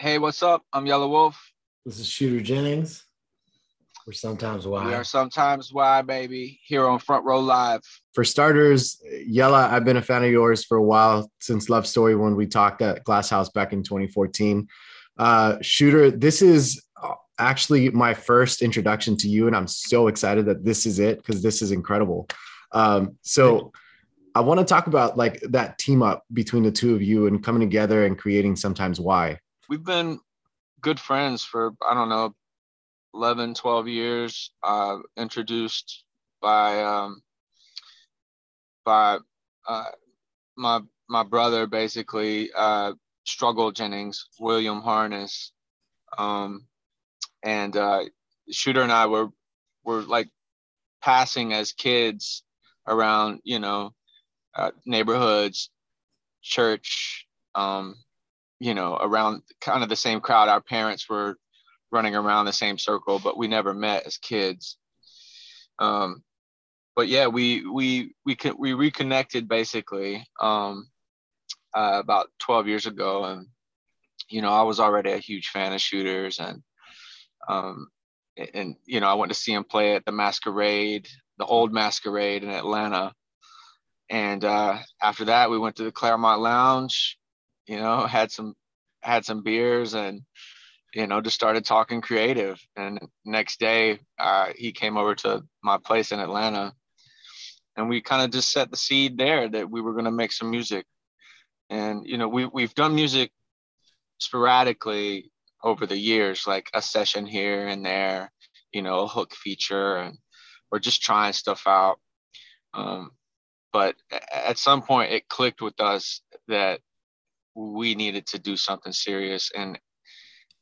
Hey, what's up? I'm Yelawolf. This is Shooter Jennings. Or Sometimes Y. We are Sometimes Y, baby, here on Front Row Live. For starters, Yella, I've been a fan of yours for a while since Love Story when we talked at Glass House back in 2014. Uh, Shooter, this is actually my first introduction to you, and I'm so excited that this is it because this is incredible. Um, so I want to talk about like that team up between the two of you and coming together and creating Sometimes Y we've been good friends for I don't know 11 12 years. Uh, introduced by um, by uh, my my brother basically uh, struggle Jennings William Harness um, and uh, shooter and I were were like passing as kids around you know uh, neighborhoods church um, you know, around kind of the same crowd. Our parents were running around the same circle, but we never met as kids. Um, but yeah, we we we we reconnected basically um, uh, about 12 years ago, and you know, I was already a huge fan of shooters, and um, and you know, I went to see him play at the Masquerade, the old Masquerade in Atlanta, and uh, after that, we went to the Clermont Lounge you know, had some had some beers and you know just started talking creative. And next day, uh, he came over to my place in Atlanta, and we kind of just set the seed there that we were going to make some music. And you know, we we've done music sporadically over the years, like a session here and there, you know, a hook feature, and we're just trying stuff out. Um, but at some point, it clicked with us that we needed to do something serious and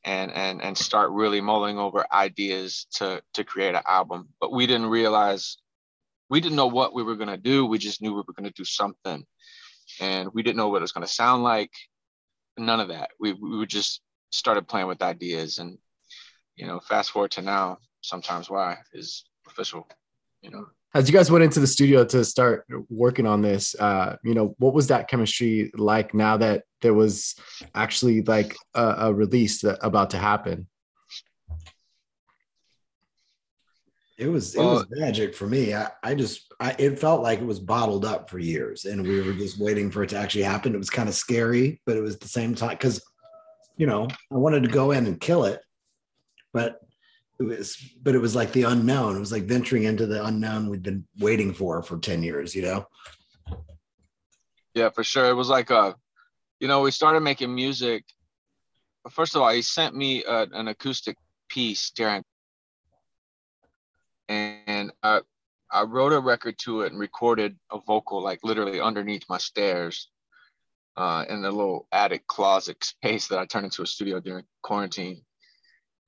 and and and start really mulling over ideas to to create an album. But we didn't realize we didn't know what we were going to do. We just knew we were going to do something. And we didn't know what it was going to sound like. None of that. We, we just started playing with ideas. And you know fast forward to now Sometimes Y is official you know as you guys went into the studio to start working on this uh you know what was that chemistry like now that there was actually like a, a release that, about to happen? It was it was magic for me. I, I just I, it felt like it was bottled up for years and we were just waiting for it to actually happen. It was kind of scary but it was the same time because you know i wanted to go in and kill it but it was but it was like the unknown. It was like venturing into the unknown we'd been waiting for for 10 years you know? Yeah for sure. It was like a you know we started making music. First of all he sent me a, an acoustic piece during and I, I wrote a record to it and recorded a vocal like literally underneath my stairs uh, in the little attic closet space that I turned into a studio during quarantine.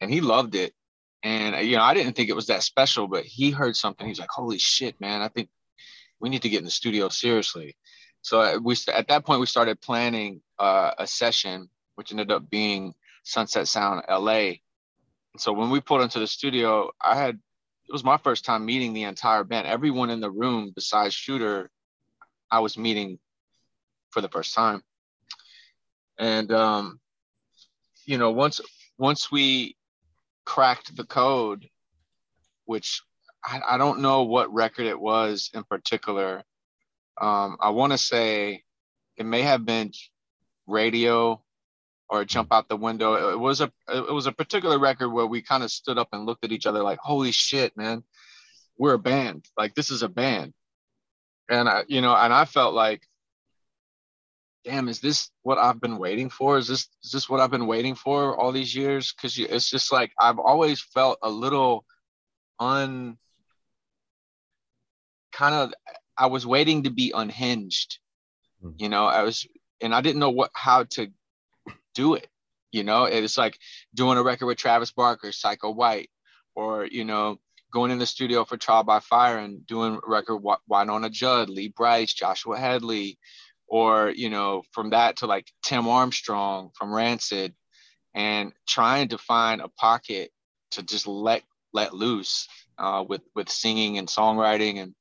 And he loved it and you know, I didn't think it was that special, but he heard something. He's like, "Holy shit, man! I think we need to get in the studio seriously." So uh, we at that point we started planning uh, a session, which ended up being Sunset Sound LA. So when we pulled into the studio, I had it was my first time meeting the entire band. Everyone in the room besides Shooter, I was meeting for the first time. And um, you know, once once we cracked the code, which I, I don't know what record it was in particular. Um, I want to say it may have been radio or jump out the window. It was a it was a particular record where we kind of stood up and looked at each other like, "Holy shit, man, we're a band! Like this is a band." And I, you know, and I felt like damn, is this what I've been waiting for? Is this is this what I've been waiting for all these years? Because it's just like I've always felt a little un kind of I was waiting to be unhinged. Mm-hmm. You know, I was and I didn't know what how to do it. You know, it's like doing a record with Travis Barker, Psycho White, or you know, going in the studio for Trial by Fire and doing a record Wynonna Judd, Lee Brice, Joshua Hedley, or you know from that to like tim armstrong from rancid and trying to find a pocket to just let let loose uh, with with singing and songwriting and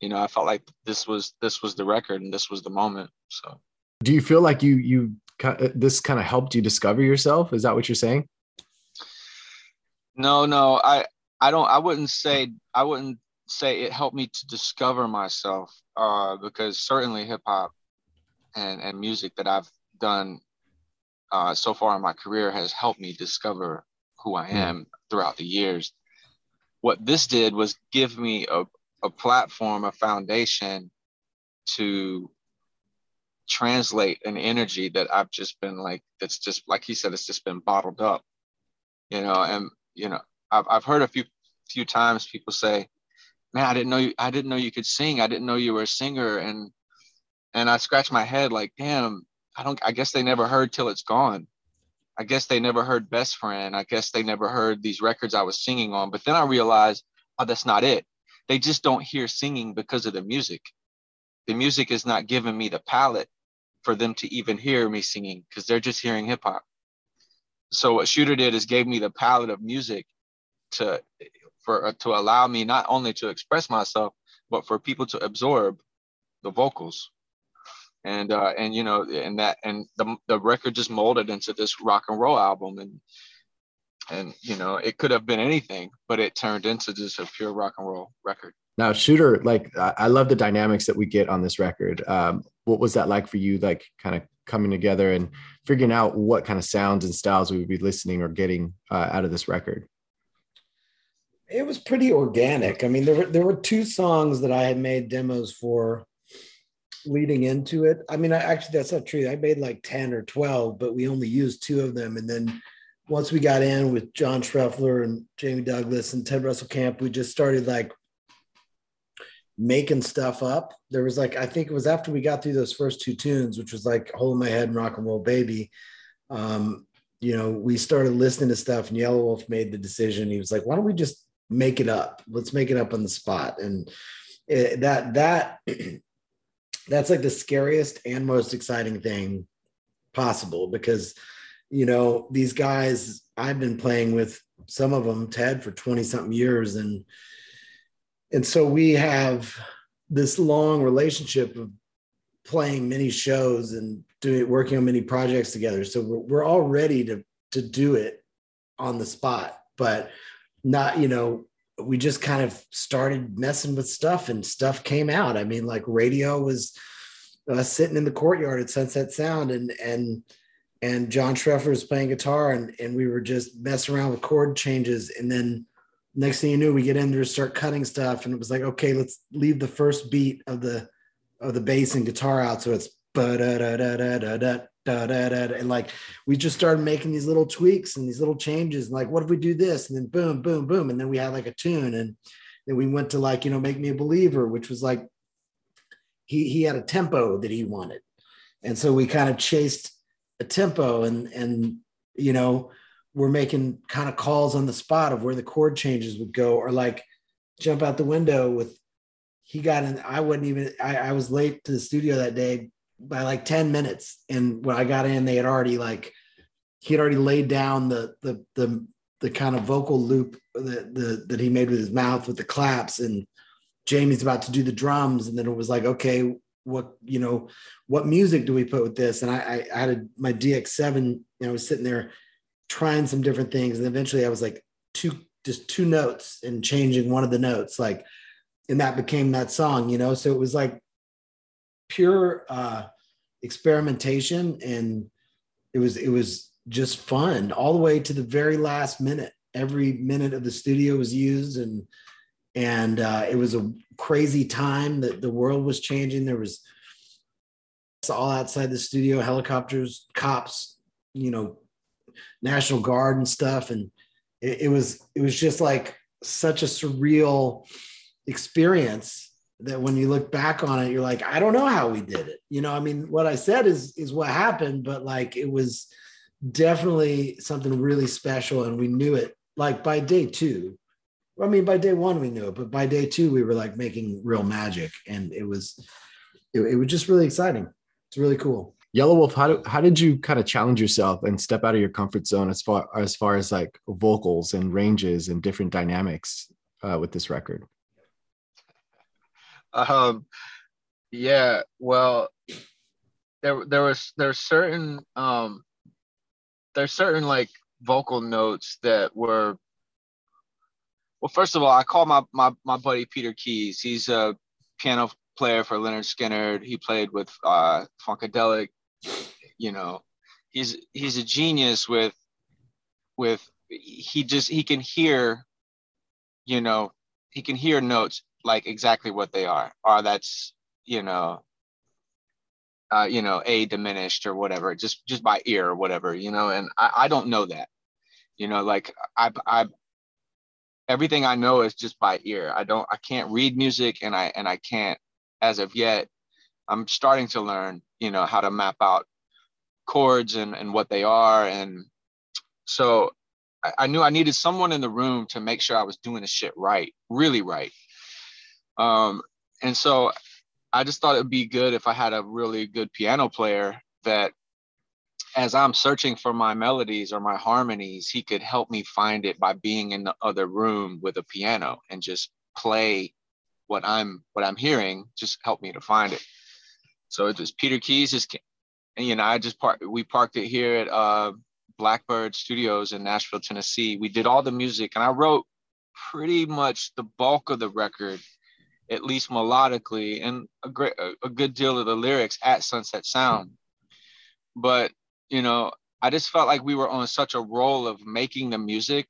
you know i felt like this was this was the record and this was the moment so do you feel like you you this kind of helped you discover yourself? Is that what you're saying? No, no, I I don't. I wouldn't say I wouldn't say it helped me to discover myself uh, because certainly hip hop and and music that I've done uh, so far in my career has helped me discover who I am throughout the years. What this did was give me a, a platform, a foundation to translate an energy that I've just been like, that's just like he said, it's just been bottled up, you know. And you know, I've I've heard a few few times people say, "Man, I didn't know you. I didn't know you could sing. I didn't know you were a singer." And and I scratch my head like, "Damn, I don't. I guess they never heard till it's gone." I guess they never heard Best Friend. I guess they never heard these records I was singing on. But then I realized, oh, that's not it. They just don't hear singing because of the music. The music is not giving me the palette for them to even hear me singing because they're just hearing hip hop. So what Shooter did is gave me the palette of music to for uh, to allow me not only to express myself but for people to absorb the vocals and uh and you know and that and the, the record just molded into this rock and roll album. And and you know it could have been anything but it turned into just a pure rock and roll record. Now shooter like i love the dynamics that we get on this record. Um what was that like for you like kind of coming together and figuring out what kind of sounds and styles we would be listening or getting uh, out of this record? It was pretty organic. I mean there were there were two songs that i had made demos for leading into it i mean I, actually that's not true i made like 10 or 12 but we only used two of them and then once we got in with john Schreffler and jamie douglass and ted russell Kamp we just started like making stuff up. There was like, I think it was after we got through those first two tunes, which was like Hold My Head and Rock and Roll Baby. Um, you know, we started listening to stuff and Yelawolf made the decision. He was like, why don't we just make it up? Let's make it up on the spot. And it, that, that, that's like the scariest and most exciting thing possible because, you know, these guys, I've been playing with some of them, Ted, for 20 something years. And, and so we have this long relationship of playing many shows and doing working on many projects together so we're, we're all ready to to do it on the spot but not you know we just kind of started messing with stuff and stuff came out. I mean like radio was uh, sitting in the courtyard at sunset sound and and and john Schreffler was playing guitar and and we were just messing around with chord changes. And then next thing you knew, we get in there, start cutting stuff, and it was like, okay, let's leave the first beat of the of the bass and guitar out, so it's da da da da da da da da da and like we just started making these little tweaks and these little changes, and like, what if we do this? And then boom, boom, boom, and then we had like a tune, and then we went to like you know, make me a believer, which was like he he had a tempo that he wanted, and so we kind of chased a tempo, and and you know we're making kind of calls on the spot of where the chord changes would go, or like jump out the window with he got in. I wouldn't even, I, I was late to the studio that day by like 10 minutes. And when I got in, they had already like, he had already laid down the, the, the, the kind of vocal loop that, the, that he made with his mouth with the claps and Jamie's about to do the drums. And then it was like, okay, what, you know, what music do we put with this? And I, I, had a, my DX7, and I was sitting there trying some different things. And eventually I was like two, just two notes and changing one of the notes, like, and that became that song, you know? So it was like pure uh, experimentation and it was, it was just fun all the way to the very last minute. Every minute of the studio was used and, and uh, it was a crazy time that the world was changing. There was all outside the studio, helicopters, cops, you know, National Guard and stuff. And it, it was it was just like such a surreal experience that when you look back on it, you're like, I don't know how we did it. You know, I mean, what I said is is what happened, but like it was definitely something really special, and we knew it like by day two. I mean, by day one we knew it, but by day two we were like making real magic, and it was it, it was just really exciting. It's really cool. Yelawolf, how, do, how did you kind of challenge yourself and step out of your comfort zone as far as far as like vocals and ranges and different dynamics uh, with this record? Um, yeah, well, there there was there's certain um there's certain like vocal notes that were well first of all i call my my, my buddy peter keys. He's a piano player for Lynyrd skynyrd he played with uh funkadelic you know. He's he's a genius with with he just he can hear you know he can hear notes like exactly what they are or that's you know uh, you know a diminished or whatever just just by ear or whatever you know and I, I don't know that you know like I, I everything i know is just by ear. I don't i can't read music and i and i can't as of yet i'm starting to learn you know how to map out chords and and what they are and so I, I knew i needed someone in the room to make sure i was doing the shit right really right um and so i just thought it would be good if i had a really good piano player that as I'm searching for my melodies or my harmonies, he could help me find it by being in the other room with a piano and just play what I'm what I'm hearing, just help me to find it. So it was Peter Keys, just and you know, I just parked we parked it here at uh, Blackbird Studios in Nashville, Tennessee. We did all the music and I wrote pretty much the bulk of the record, at least melodically, and a great a, good deal of the lyrics at Sunset Sound. But you know, I just felt like we were on such a roll of making the music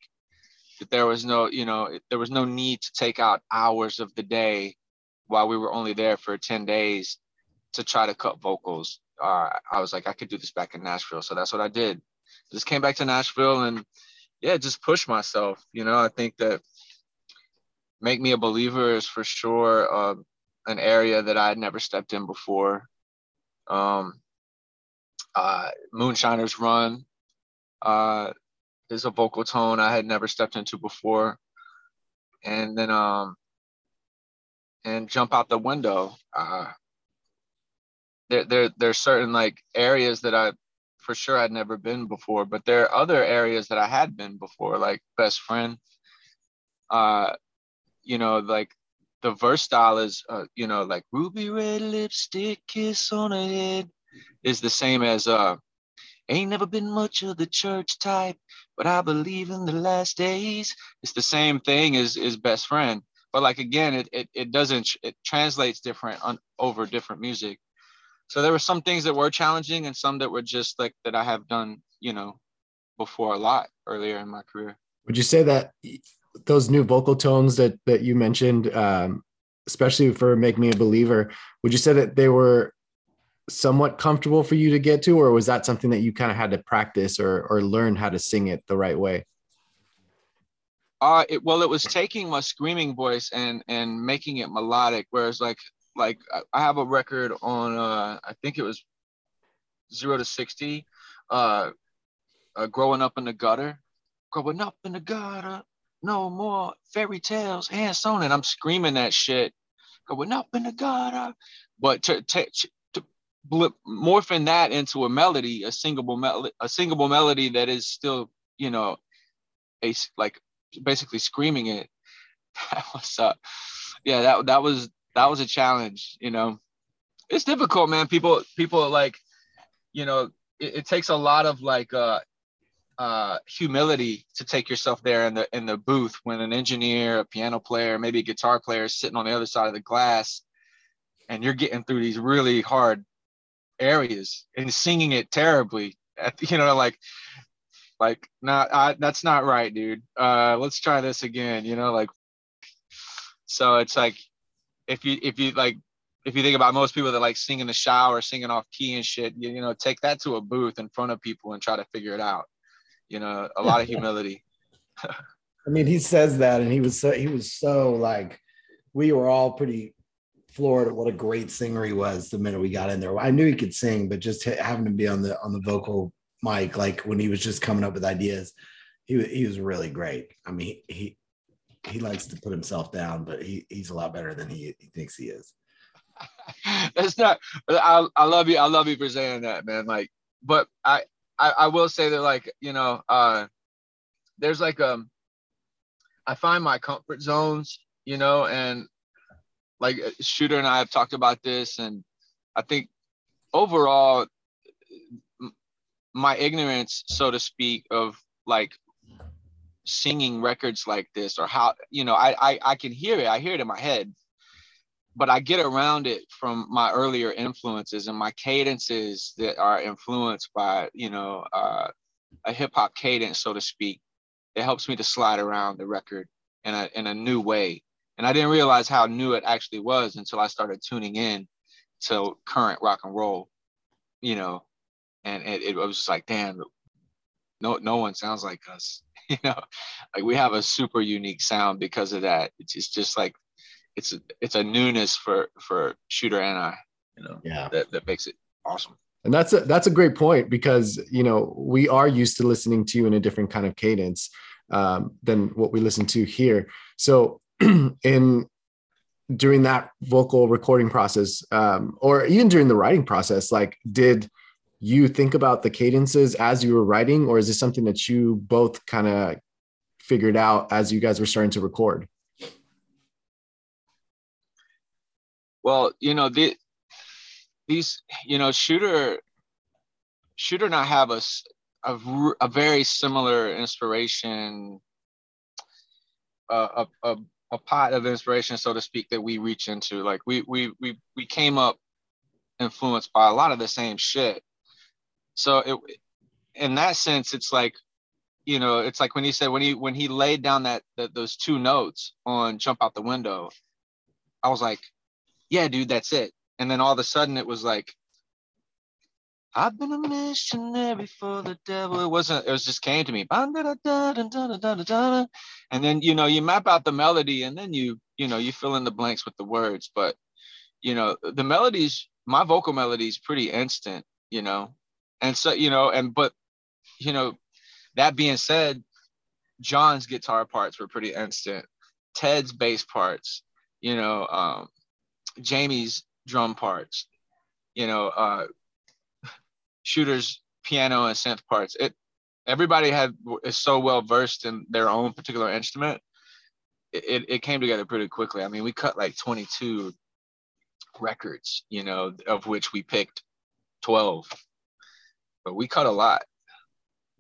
that there was no, you know, there was no need to take out hours of the day while we were only there for 10 days to try to cut vocals. Uh, I was like, I could do this back in Nashville. So that's what I did. Just came back to Nashville and yeah, just push myself. You know, I think that Make Me a Believer is for sure uh, an area that I had never stepped in before. Um, uh, Moonshiner's Run uh, is a vocal tone I had never stepped into before. And then, um, and Jump Out the Window. Uh, there, there, there's certain like areas that I, for sure, I'd never been before, but there are other areas that I had been before, like Best Friend. Uh, you know, like the verse style is, uh, you know, like ruby red lipstick, kiss on a head, is the same as uh ain't never been much of the church type, but I believe in the last days. It's the same thing as is best friend. But like again, it it, it doesn't it translates different on over different music. So there were some things that were challenging and some that were just like that I have done, you know, before a lot earlier in my career. Would you say that those new vocal tones that that you mentioned, um, especially for "Make Me a Believer," would you say that they were somewhat comfortable for you to get to, or was that something that you kind of had to practice or or learn how to sing it the right way? Uh, it, well, it was taking my screaming voice and and making it melodic. Whereas like like I have a record on uh, I think it was zero to sixty, uh, uh, growing up in the gutter, growing up in the gutter, no more fairy tales, hands on, and I'm screaming that shit, growing up in the gutter. But to, to, morphing that into a melody, a singable melody, a singable melody that is still, you know, a like basically screaming it. That was uh, yeah, that that was that was a challenge. You know, it's difficult, man. People people like, you know, it, it takes a lot of like uh uh, humility to take yourself there in the in the booth when an engineer, a piano player, maybe a guitar player is sitting on the other side of the glass, and you're getting through these really hard areas and singing it terribly. You know, like like not I, that's not right, dude. Uh, let's try this again. You know, like so it's like if you if you like if you think about most people that like sing in the shower, singing off key and shit, you, you know, take that to a booth in front of people and try to figure it out. You know, a lot of humility. I mean, he says that, and he was so he was so like we were all pretty floored at what a great singer he was the minute we got in there. I knew he could sing, but just having to be on the on the vocal mic, like when he was just coming up with ideas, he he was really great. I mean, he he likes to put himself down, but he he's a lot better than he, he thinks he is. That's not. I I love you. I love you for saying that, man. Like, but I I, I will say that like you know uh, there's like um I find my comfort zones, you know, and like uh, Shooter and I have talked about this, and I think overall, my ignorance, so to speak, of like singing records like this or how you know I, I i can hear it. I hear it in my head but i get around it from my earlier influences and my cadences that are influenced by you know uh, a hip-hop cadence so to speak it helps me to slide around the record in a in a new way. And i didn't realize how new it actually was until i started tuning in to current rock and roll you know and it, it was just like damn no no one sounds like us you know? Like we have a super unique sound because of that. It's just, just like it's a, it's a newness for for shooter and i you know yeah. that, that makes it awesome. And that's a that's a great point because you know we are used to listening to you in a different kind of cadence um, than what we listen to here. So in during that vocal recording process um, or even during the writing process like did you think about the cadences as you were writing, or is this something that you both kind of figured out as you guys were starting to record? Well, you know, the, these, you know, shooter, shooter and I have a, a, a very similar inspiration, uh, a, a, a pot of inspiration, so to speak, that we reach into. Like we, we, we, we came up influenced by a lot of the same shit so it, in that sense, it's like, you know, it's like when he said when he when he laid down that, that those two notes on "Jump Out the Window," I was like, yeah, dude, that's it. And then all of a sudden, it was like, I've been a missionary for the devil. It wasn't, it was just came to me. And then, you know, you map out the melody and then you, you know, you fill in the blanks with the words. But, you know, the melodies, my vocal melody is pretty instant, you know, and so, you know, and but, you know, that being said, John's guitar parts were pretty instant. Ted's bass parts, you know, um, Jamie's drum parts, you know, uh, Shooter's piano and synth parts. It everybody had is so well versed in their own particular instrument. It, it came together pretty quickly. I mean, we cut like 22 records, you know, of which we picked 12 but we cut a lot.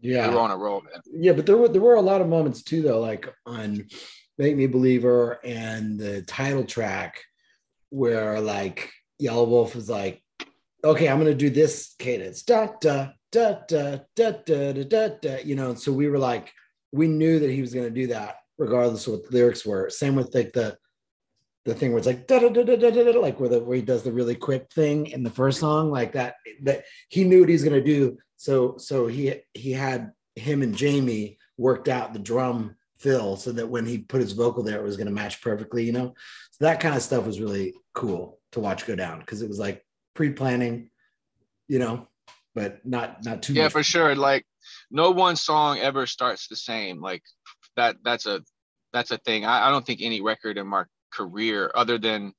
Yeah, we were on a roll, man. Yeah, but there were there were a lot of moments too, though, like on "Make Me Believer" and the title track, where like Yelawolf was like, "Okay, I'm gonna do this cadence, da da da da da da da da da," you know. So we were like, we knew that he was gonna do that, regardless of what the lyrics were. Same with like the the thing where it's like da da da da da da like where the where he does the really quick thing in the first song, like that that he knew what he's gonna do. So so he he had him and Jamie worked out the drum fill so that when he put his vocal there, it was gonna match perfectly, you know. So that kind of stuff was really cool to watch go down because it was like pre-planning, you know, but not not too yeah much. for sure. Like no one song ever starts the same. Like that that's a that's a thing. I, I don't think any record in my career other than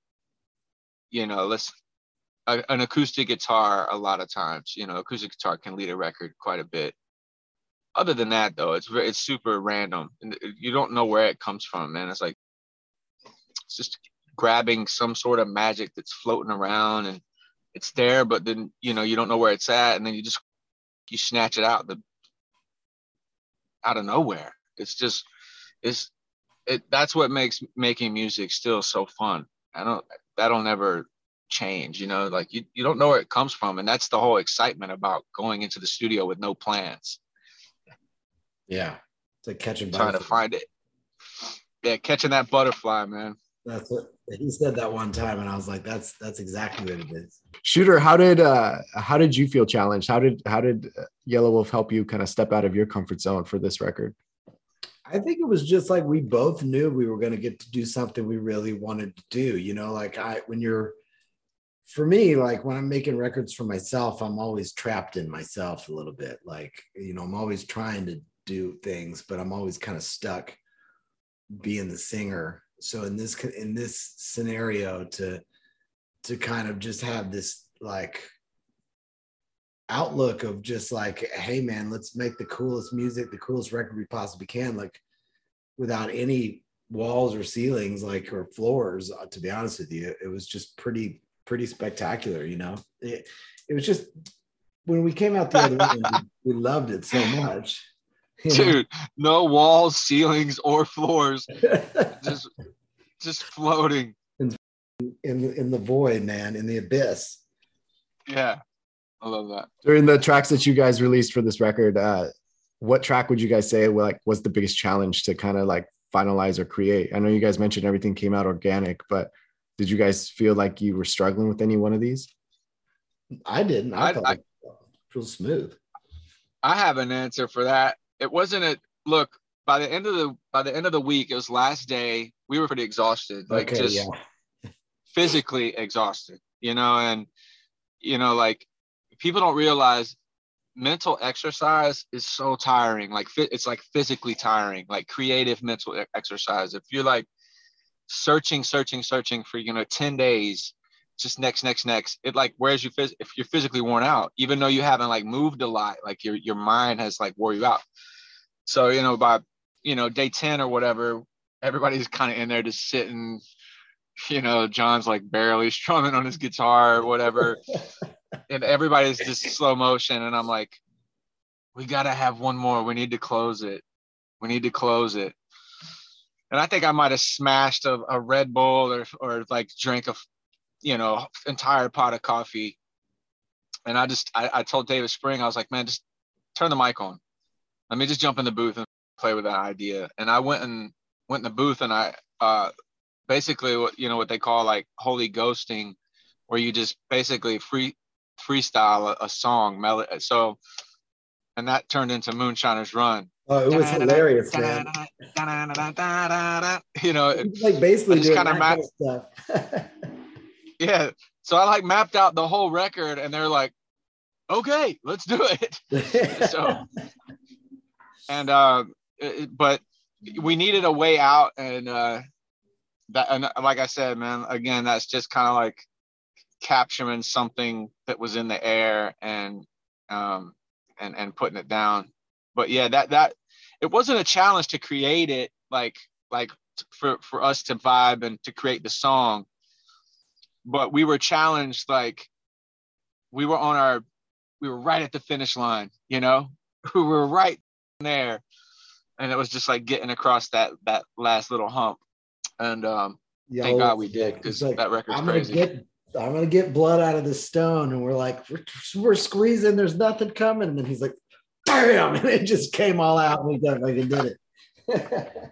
you know let's a, an acoustic guitar a lot of times you know acoustic guitar can lead a record quite a bit other than that though it's it's super random and you don't know where it comes from man it's like it's just grabbing some sort of magic that's floating around and it's there but then you know you don't know where it's at and then you just you snatch it out the out of nowhere it's just it's it that's what makes making music still so fun. I don't that'll never change, you know, like you, you don't know where it comes from. And that's the whole excitement about going into the studio with no plans. Yeah. It's like catching trying to find it. Yeah, catching that butterfly, man. That's what he said that one time, and I was like, "That's that's exactly what it is." Shooter, how did uh how did you feel challenged? How did how did Yelawolf help you kind of step out of your comfort zone for this record? I think it was just like we both knew we were going to get to do something we really wanted to do. You know, like I, when you're, for me, like when I'm making records for myself, I'm always trapped in myself a little bit. Like, you know, I'm always trying to do things, but I'm always kind of stuck being the singer. So in this, in this scenario to, to kind of just have this like outlook of just like, hey man, let's make the coolest music, the coolest record we possibly can, like without any walls or ceilings, like or floors. Uh, to be honest with you, it was just pretty pretty spectacular. You know, it, it was just when we came out the other end, we, we loved it so much. You know? Dude, no walls, ceilings, or floors, just just floating in, in in the void, man, in the abyss. Yeah, I love that. During the tracks that you guys released for this record, uh, what track would you guys say like was the biggest challenge to kind of like finalize or create? I know you guys mentioned everything came out organic, but did you guys feel like you were struggling with any one of these? I didn't. I, I thought I, it was smooth. I have an answer for that. It wasn't a look by the end of the by the end of the week, it was last day. We were pretty exhausted, like okay, just yeah. physically exhausted, you know, and you know, like people don't realize mental exercise is so tiring like it's like physically tiring like creative mental exercise if you're like searching searching searching for you know 10 days just next next next. It like whereas you phys- if you're physically worn out even though you haven't like moved a lot like your your mind has like wore you out. So you know by you know day 10 or whatever everybody's kind of in there just sitting you know john's like barely strumming on his guitar or whatever. And everybody's just slow motion and i'm like we got to have one more. We need to close it. We need to close it. And i think i might have smashed a, a red bull or, or like drank a you know entire pot of coffee and i just I, I told david Spreng i was like man just turn the mic on let me just jump in the booth and play with that idea and i went and went in the booth and i uh basically what you know what they call like holy ghosting where you just basically free freestyle a, a song melody. So, and that turned into Moonshiner's Run. Oh, it was hilarious, man. You know, like basically just kind of stuff. yeah. So I like mapped out the whole record, and they're like, "Okay, let's do it." so, and uh, but we needed a way out, and uh, that, and like I said, man, again, that's just kind of like capturing something that was in the air and um, and and putting it down. But yeah, that that it wasn't a challenge to create it like like for for us to vibe and to create the song. But we were challenged like we were on our we were right at the finish line, you know? We were right there. And it was just like getting across that that last little hump. And um Yo, thank God we did because like, that record's I'm crazy. Gonna get I'm gonna get blood out of the stone, and we're like, we're, we're squeezing, there's nothing coming, and then he's like, bam, and it just came all out, and we fucking did it.